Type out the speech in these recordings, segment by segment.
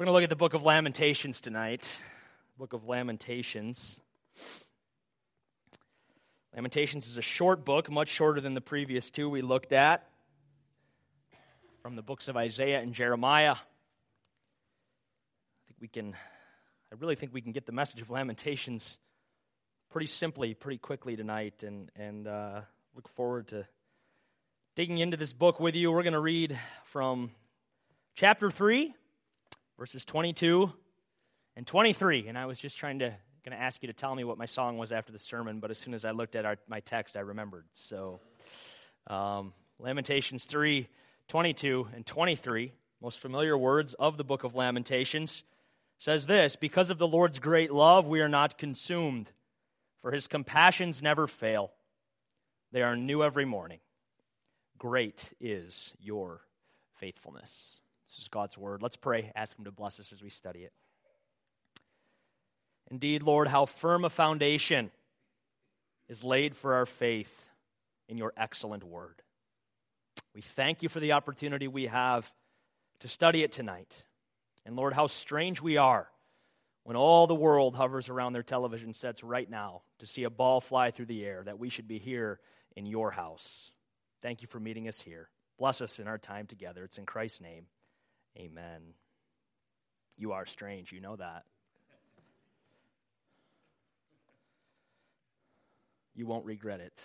We're going to look at the book of Lamentations tonight. Book of Lamentations. Lamentations is a short book, much shorter than the previous two we looked at from the books of Isaiah and Jeremiah. I think we can, I really think we can get the message of Lamentations pretty simply, pretty quickly tonight, and, and uh, look forward to digging into this book with you. We're going to read from chapter 3 verses 22 and 23. And I was just trying to going to ask you to tell me what my song was after the sermon, but as soon as I looked at our, my text, I remembered. So, um, Lamentations 3 22 and 23, most familiar words of the book of Lamentations, says this Because of the Lord's great love, we are not consumed, for his compassions never fail. They are new every morning. Great is your faithfulness. This is God's word. Let's pray, ask Him to bless us as we study it. Indeed, Lord, how firm a foundation is laid for our faith in your excellent word. We thank you for the opportunity we have to study it tonight. And Lord, how strange we are when all the world hovers around their television sets right now to see a ball fly through the air, that we should be here in your house. Thank you for meeting us here. Bless us in our time together. It's in Christ's name. Amen. You are strange, you know that. You won't regret it.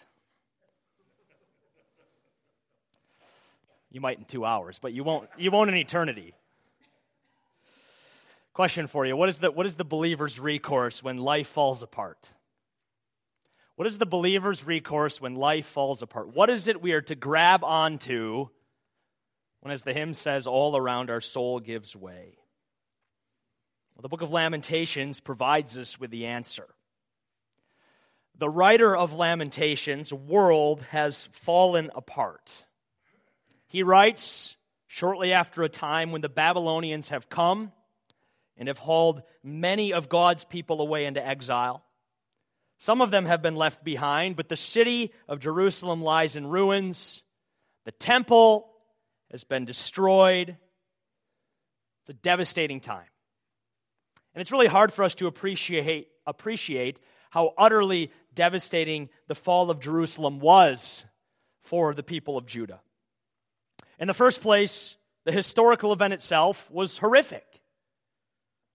You might in two hours, but you won't, you won't in eternity. Question for you What is, the, what is the believer's recourse when life falls apart? What is the believer's recourse when life falls apart? What is it we are to grab onto when, as the hymn says, all around our soul gives way? Well, the book of Lamentations provides us with the answer. The writer of Lamentations' world has fallen apart. He writes shortly after a time when the Babylonians have come and have hauled many of God's people away into exile. Some of them have been left behind, but the city of Jerusalem lies in ruins. The temple has been destroyed. It's a devastating time. And it's really hard for us to appreciate, appreciate how utterly devastating the fall of Jerusalem was for the people of Judah. In the first place, the historical event itself was horrific.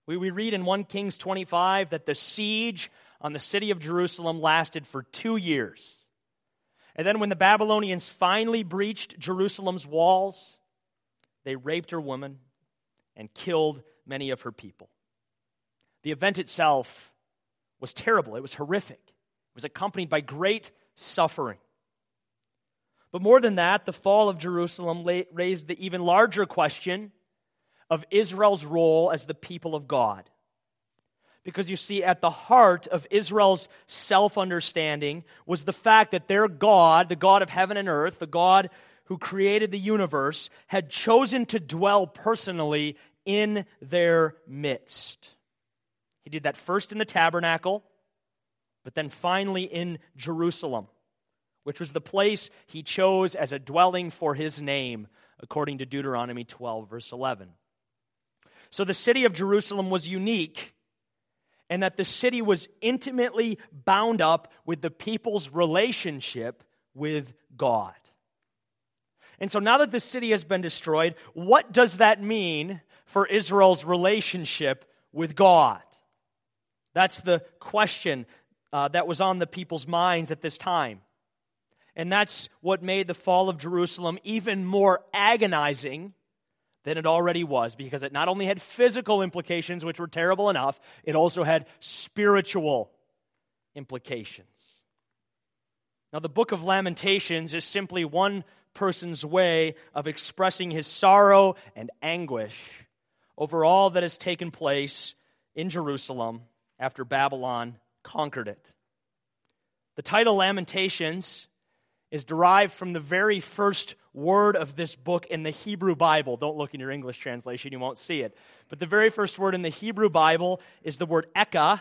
We, we read in 1 Kings 25 that the siege on the city of Jerusalem lasted for two years. And then, when the Babylonians finally breached Jerusalem's walls, they raped her woman and killed many of her people. The event itself was terrible, it was horrific, it was accompanied by great suffering. But more than that, the fall of Jerusalem raised the even larger question of Israel's role as the people of God. Because you see, at the heart of Israel's self understanding was the fact that their God, the God of heaven and earth, the God who created the universe, had chosen to dwell personally in their midst. He did that first in the tabernacle, but then finally in Jerusalem, which was the place he chose as a dwelling for his name, according to Deuteronomy 12, verse 11. So the city of Jerusalem was unique and that the city was intimately bound up with the people's relationship with God. And so now that the city has been destroyed, what does that mean for Israel's relationship with God? That's the question uh, that was on the people's minds at this time. And that's what made the fall of Jerusalem even more agonizing than it already was because it not only had physical implications, which were terrible enough, it also had spiritual implications. Now, the book of Lamentations is simply one person's way of expressing his sorrow and anguish over all that has taken place in Jerusalem after Babylon conquered it. The title Lamentations is derived from the very first word of this book in the Hebrew Bible. Don't look in your English translation, you won't see it. But the very first word in the Hebrew Bible is the word eka,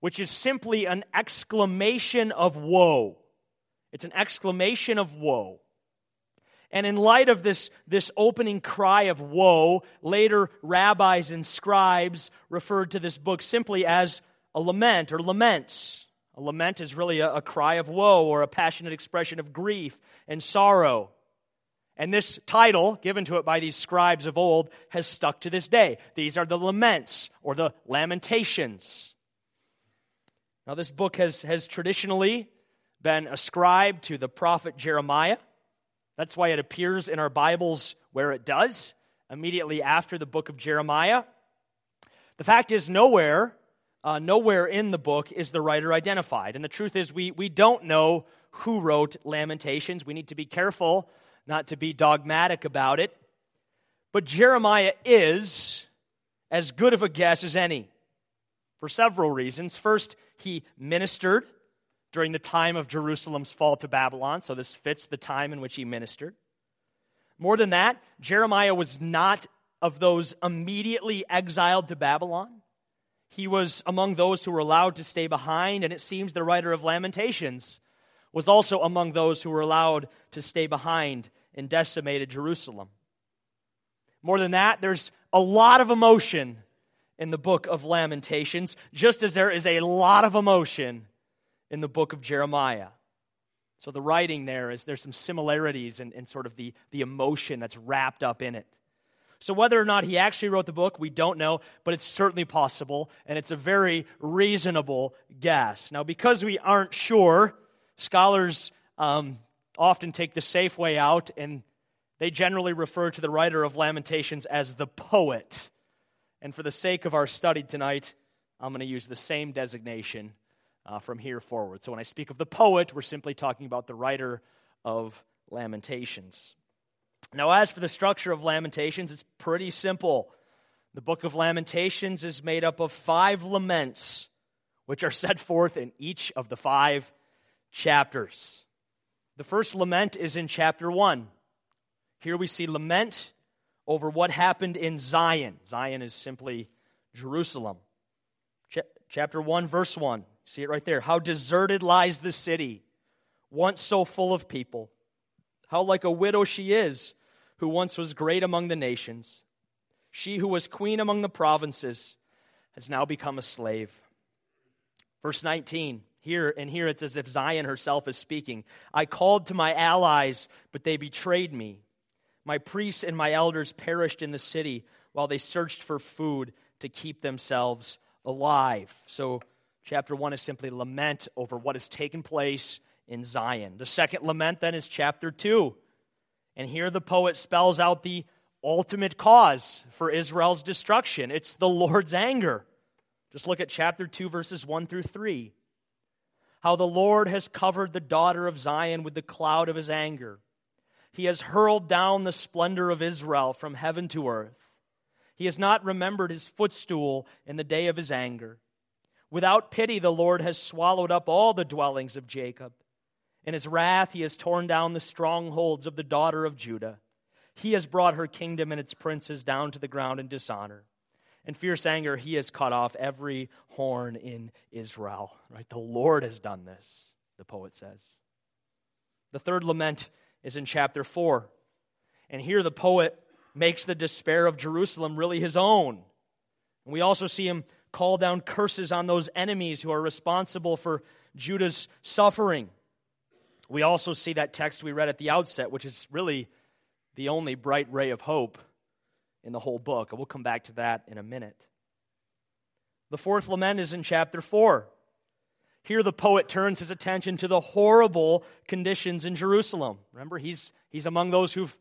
which is simply an exclamation of woe. It's an exclamation of woe. And in light of this, this opening cry of woe, later rabbis and scribes referred to this book simply as a lament or laments. A lament is really a, a cry of woe or a passionate expression of grief and sorrow. And this title, given to it by these scribes of old, has stuck to this day. These are the laments or the lamentations. Now, this book has, has traditionally been ascribed to the prophet Jeremiah. That's why it appears in our Bibles where it does, immediately after the book of Jeremiah. The fact is, nowhere, uh, nowhere in the book is the writer identified. And the truth is, we, we don't know who wrote Lamentations. We need to be careful not to be dogmatic about it. But Jeremiah is as good of a guess as any for several reasons. First, he ministered during the time of Jerusalem's fall to Babylon, so this fits the time in which he ministered. More than that, Jeremiah was not of those immediately exiled to Babylon. He was among those who were allowed to stay behind, and it seems the writer of Lamentations was also among those who were allowed to stay behind in decimated Jerusalem. More than that, there's a lot of emotion in the book of Lamentations, just as there is a lot of emotion in the book of Jeremiah. So the writing there is there's some similarities in, in sort of the, the emotion that's wrapped up in it. So whether or not he actually wrote the book, we don't know, but it's certainly possible, and it's a very reasonable guess. Now, because we aren't sure, scholars um, often take the safe way out, and they generally refer to the writer of Lamentations as the poet. And for the sake of our study tonight, I'm going to use the same designation uh, from here forward. So when I speak of the poet, we're simply talking about the writer of Lamentations. Now, as for the structure of Lamentations, it's pretty simple. The book of Lamentations is made up of five laments, which are set forth in each of the five chapters. The first lament is in chapter 1. Here we see lament over what happened in Zion. Zion is simply Jerusalem. Ch- chapter 1, verse 1. See it right there. How deserted lies the city, once so full of people. How like a widow she is, who once was great among the nations. She who was queen among the provinces has now become a slave. Verse 19. Here and here it's as if Zion herself is speaking. I called to my allies, but they betrayed me. My priests and my elders perished in the city while they searched for food to keep themselves alive. So, chapter 1 is simply lament over what has taken place in Zion. The second lament then is chapter 2. And here the poet spells out the ultimate cause for Israel's destruction it's the Lord's anger. Just look at chapter 2, verses 1 through 3 how the Lord has covered the daughter of Zion with the cloud of his anger. He has hurled down the splendor of Israel from heaven to earth. He has not remembered his footstool in the day of his anger. Without pity, the Lord has swallowed up all the dwellings of Jacob. In his wrath, he has torn down the strongholds of the daughter of Judah. He has brought her kingdom and its princes down to the ground in dishonor. In fierce anger, he has cut off every horn in Israel. Right? The Lord has done this, the poet says. The third lament is in chapter 4. And here the poet makes the despair of Jerusalem really his own. And we also see him call down curses on those enemies who are responsible for Judah's suffering. We also see that text we read at the outset, which is really the only bright ray of hope in the whole book. And we'll come back to that in a minute. The fourth lament is in chapter 4. Here, the poet turns his attention to the horrible conditions in Jerusalem. Remember, he's, he's among those who've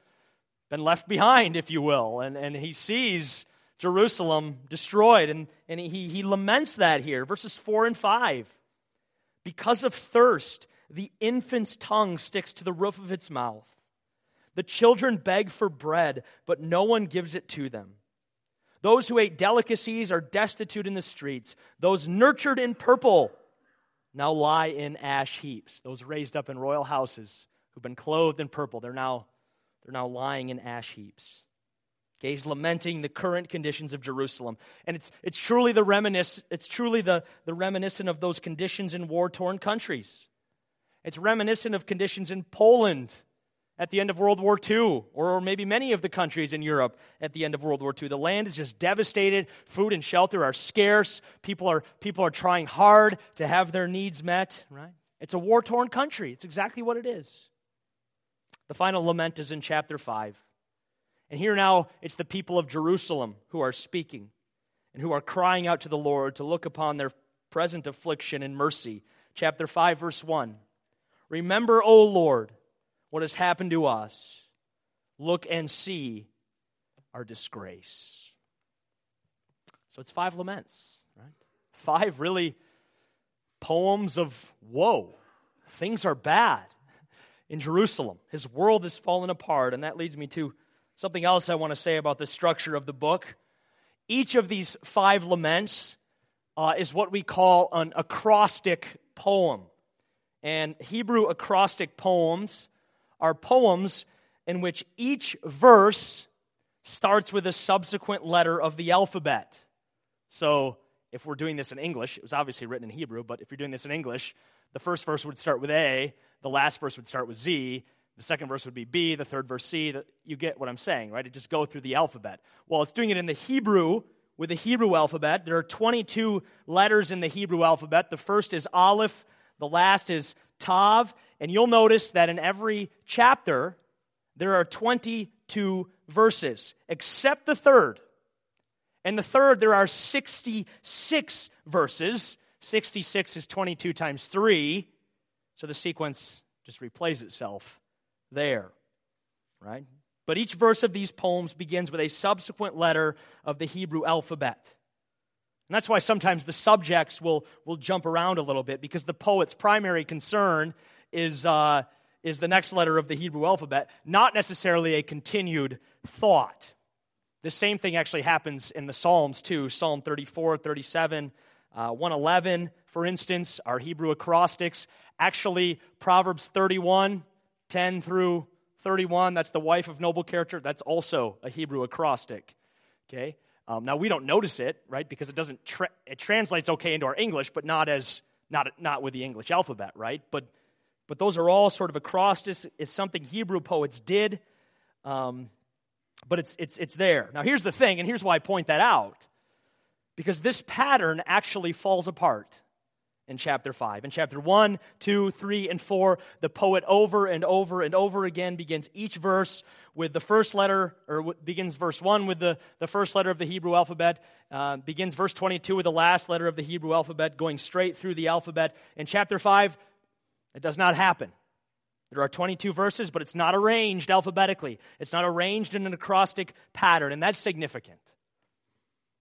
been left behind, if you will, and, and he sees Jerusalem destroyed, and, and he, he laments that here. Verses 4 and 5. Because of thirst, the infant's tongue sticks to the roof of its mouth. The children beg for bread, but no one gives it to them. Those who ate delicacies are destitute in the streets. Those nurtured in purple now lie in ash heaps. Those raised up in royal houses who've been clothed in purple, they're now, they're now lying in ash heaps. He's lamenting the current conditions of Jerusalem. And it's, it's truly, the reminis- it's truly the, the reminiscent of those conditions in war torn countries. It's reminiscent of conditions in Poland at the end of World War II, or maybe many of the countries in Europe at the end of World War II. The land is just devastated. Food and shelter are scarce. People are, people are trying hard to have their needs met, right? It's a war torn country. It's exactly what it is. The final lament is in chapter 5. And here now, it's the people of Jerusalem who are speaking and who are crying out to the Lord to look upon their present affliction and mercy. Chapter 5, verse 1. Remember, O Lord, what has happened to us. Look and see our disgrace. So it's five laments, right? Five really poems of woe. Things are bad in Jerusalem. His world has fallen apart. And that leads me to something else I want to say about the structure of the book. Each of these five laments uh, is what we call an acrostic poem. And Hebrew acrostic poems are poems in which each verse starts with a subsequent letter of the alphabet. So, if we're doing this in English, it was obviously written in Hebrew, but if you're doing this in English, the first verse would start with A, the last verse would start with Z, the second verse would be B, the third verse C. You get what I'm saying, right? It just go through the alphabet. Well, it's doing it in the Hebrew with the Hebrew alphabet. There are 22 letters in the Hebrew alphabet. The first is Aleph, the last is Tav, and you'll notice that in every chapter there are 22 verses, except the third. And the third, there are 66 verses. 66 is 22 times 3, so the sequence just replays itself there, right? But each verse of these poems begins with a subsequent letter of the Hebrew alphabet. And that's why sometimes the subjects will, will jump around a little bit because the poet's primary concern is, uh, is the next letter of the Hebrew alphabet, not necessarily a continued thought. The same thing actually happens in the Psalms too Psalm 34, 37, uh, 111, for instance, our Hebrew acrostics. Actually, Proverbs 31, 10 through 31, that's the wife of noble character. That's also a Hebrew acrostic. Okay? Um, now we don't notice it, right? Because it doesn't tra- it translates okay into our English, but not as not not with the English alphabet, right? But but those are all sort of acrostics. It's something Hebrew poets did, um, but it's it's it's there. Now here's the thing, and here's why I point that out, because this pattern actually falls apart in chapter 5. In chapter 1, 2, 3, and 4, the poet over and over and over again begins each verse with the first letter, or begins verse 1 with the, the first letter of the Hebrew alphabet, uh, begins verse 22 with the last letter of the Hebrew alphabet, going straight through the alphabet. In chapter 5, it does not happen. There are 22 verses, but it's not arranged alphabetically. It's not arranged in an acrostic pattern, and that's significant.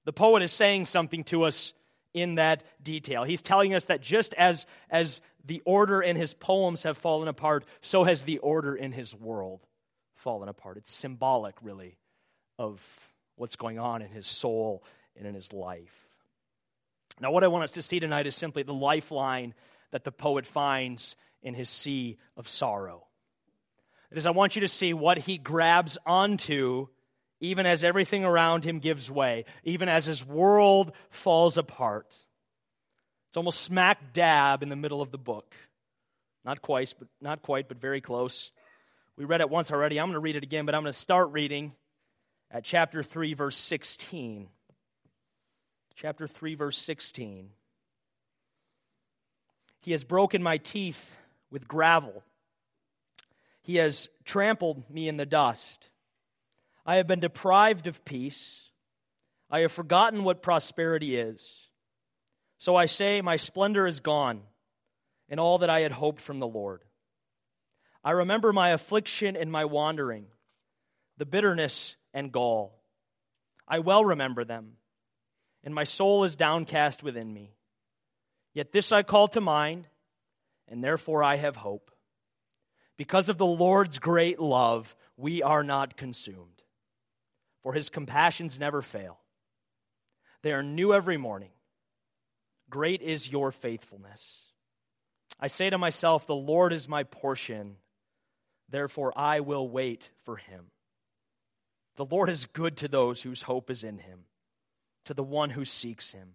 The poet is saying something to us in that detail. He's telling us that just as, as the order in his poems have fallen apart, so has the order in his world fallen apart. It's symbolic, really, of what's going on in his soul and in his life. Now, what I want us to see tonight is simply the lifeline that the poet finds in his sea of sorrow. It is, I want you to see what he grabs onto even as everything around him gives way, even as his world falls apart. It's almost smack dab in the middle of the book. Not quite, but not quite, but very close. We read it once already. I'm going to read it again, but I'm going to start reading at chapter 3 verse 16. Chapter 3 verse 16. He has broken my teeth with gravel. He has trampled me in the dust. I have been deprived of peace. I have forgotten what prosperity is. So I say, My splendor is gone, and all that I had hoped from the Lord. I remember my affliction and my wandering, the bitterness and gall. I well remember them, and my soul is downcast within me. Yet this I call to mind, and therefore I have hope. Because of the Lord's great love, we are not consumed for his compassions never fail. They are new every morning. Great is your faithfulness. I say to myself, The Lord is my portion, therefore I will wait for him. The Lord is good to those whose hope is in him, to the one who seeks him.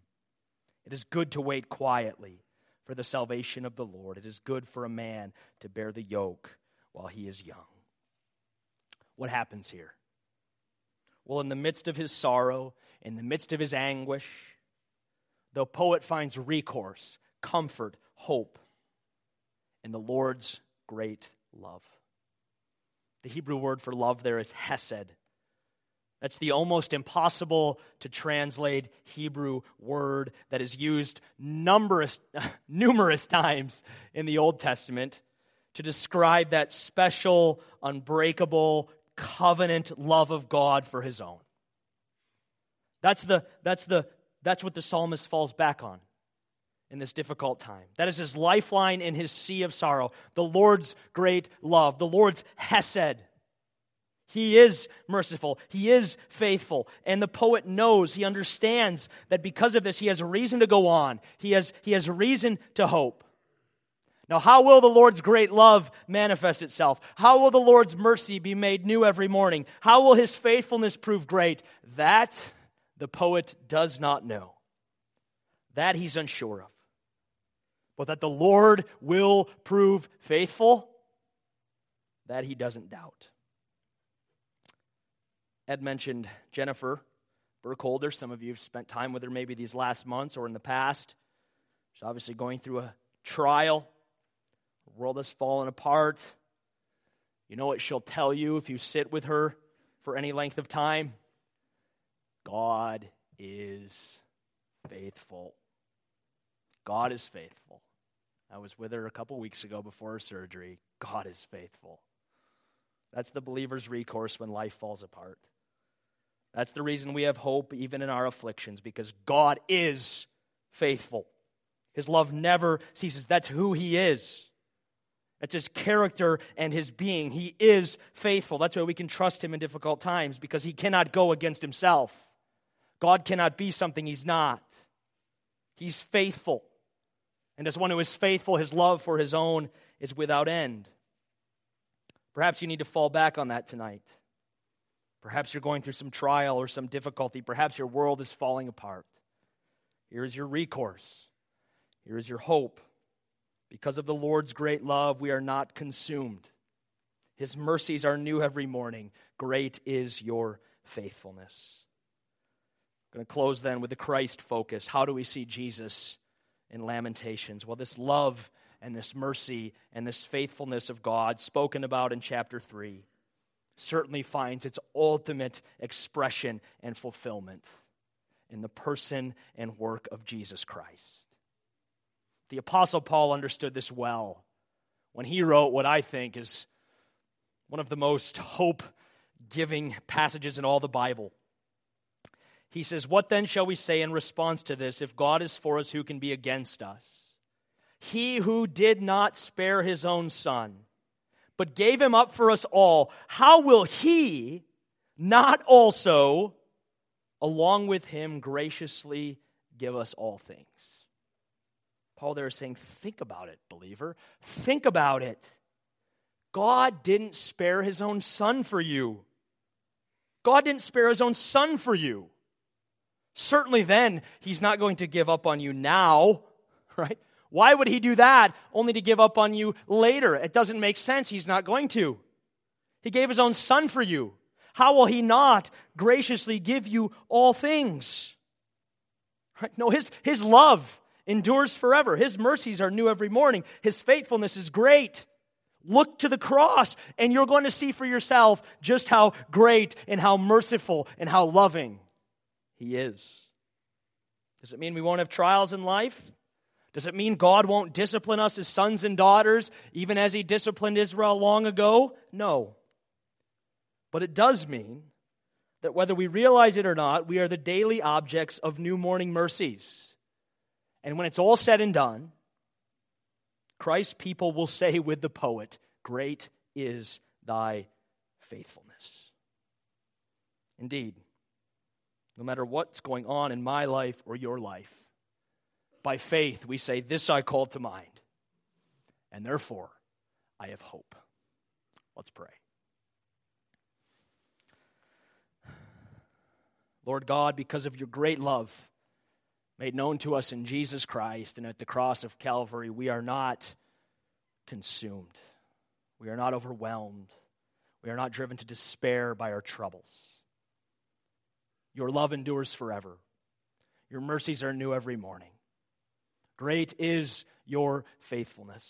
It is good to wait quietly for the salvation of the Lord. It is good for a man to bear the yoke while he is young. What happens here? Well, in the midst of his sorrow, in the midst of his anguish, the poet finds recourse, comfort, hope in the Lord's great love. The Hebrew word for love there is hesed. That's the almost impossible to translate Hebrew word that is used numerous, numerous times in the Old Testament to describe that special, unbreakable, covenant love of God for his own. That's, the, that's, the, that's what the psalmist falls back on in this difficult time. That is his lifeline in his sea of sorrow. The Lord's great love, the Lord's hesed. He is merciful. He is faithful. And the poet knows, he understands that because of this, he has a reason to go on. He has, he has a reason to hope. Now, how will the Lord's great love manifest itself? How will the Lord's mercy be made new every morning? How will his faithfulness prove great? That the poet does not know. That he's unsure of. But that the Lord will prove faithful, that he doesn't doubt. Ed mentioned Jennifer Burkholder. Some of you have spent time with her maybe these last months or in the past. She's obviously going through a trial. The world has fallen apart. You know what she'll tell you if you sit with her for any length of time? God is faithful. God is faithful. I was with her a couple weeks ago before her surgery. God is faithful. That's the believer's recourse when life falls apart. That's the reason we have hope even in our afflictions, because God is faithful. His love never ceases. That's who He is. That's His character and His being. He is faithful. That's why we can trust Him in difficult times, because He cannot go against Himself. God cannot be something He's not. He's faithful. And as one who is faithful, His love for His own is without end. Perhaps you need to fall back on that tonight. Perhaps you're going through some trial or some difficulty. Perhaps your world is falling apart. Here is your recourse. Here is your hope. Because of the Lord's great love, we are not consumed. His mercies are new every morning. Great is your faithfulness. I'm going to close then with the Christ focus. How do we see Jesus in Lamentations? Well, this love and this mercy and this faithfulness of God, spoken about in chapter 3, certainly finds its ultimate expression and fulfillment in the person and work of Jesus Christ. The Apostle Paul understood this well when he wrote what I think is one of the most hope giving passages in all the Bible. He says, What then shall we say in response to this? If God is for us, who can be against us? He who did not spare his own son but gave him up for us all, how will he not also, along with him, graciously give us all things? Paul there is saying, think about it, believer. Think about it. God didn't spare his own son for you. God didn't spare his own son for you. Certainly then, he's not going to give up on you now, right? Why would he do that only to give up on you later? It doesn't make sense. He's not going to. He gave his own son for you. How will he not graciously give you all things? Right? No, his, his love endures forever. His mercies are new every morning. His faithfulness is great. Look to the cross, and you're going to see for yourself just how great and how merciful and how loving he is. Does it mean we won't have trials in life? Does it mean God won't discipline us as sons and daughters, even as He disciplined Israel long ago? No. But it does mean that whether we realize it or not, we are the daily objects of new morning mercies. And when it's all said and done, Christ's people will say with the poet, Great is thy faithfulness. Indeed, no matter what's going on in my life or your life, by faith, we say, This I call to mind, and therefore I have hope. Let's pray. Lord God, because of your great love made known to us in Jesus Christ and at the cross of Calvary, we are not consumed. We are not overwhelmed. We are not driven to despair by our troubles. Your love endures forever. Your mercies are new every morning. Great is your faithfulness.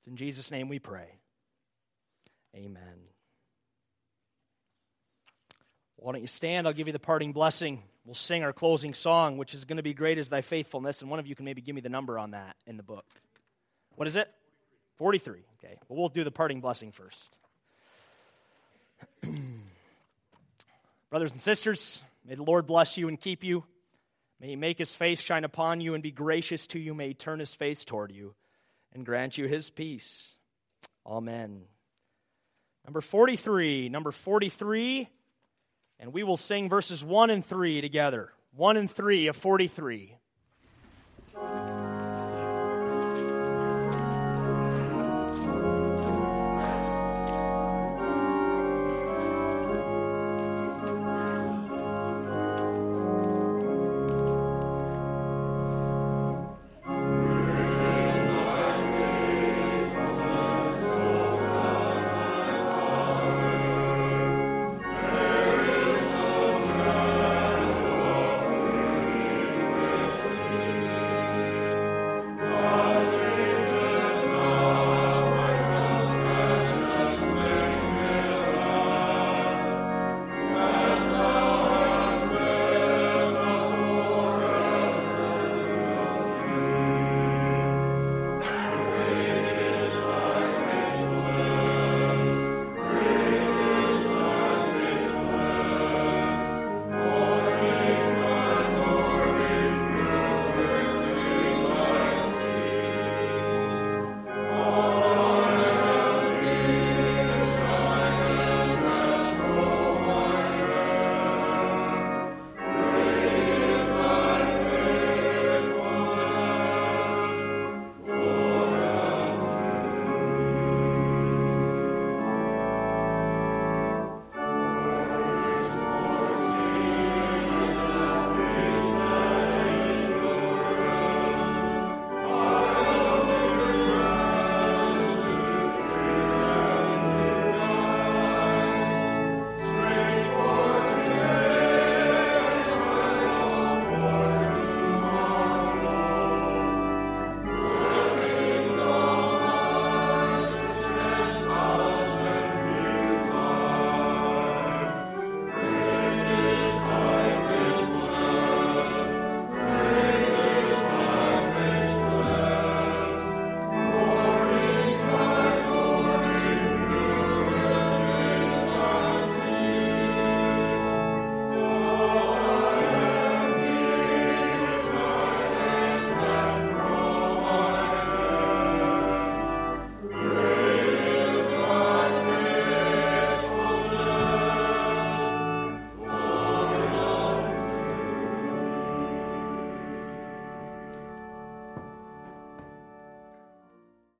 It's in Jesus' name we pray. Amen. Why don't you stand? I'll give you the parting blessing. We'll sing our closing song, which is going to be Great is Thy Faithfulness. And one of you can maybe give me the number on that in the book. What is it? 43. Okay. Well, we'll do the parting blessing first. Brothers and sisters, may the Lord bless you and keep you. May he make his face shine upon you and be gracious to you. May he turn his face toward you and grant you his peace. Amen. Number 43. Number 43. And we will sing verses 1 and 3 together. 1 and 3 of 43.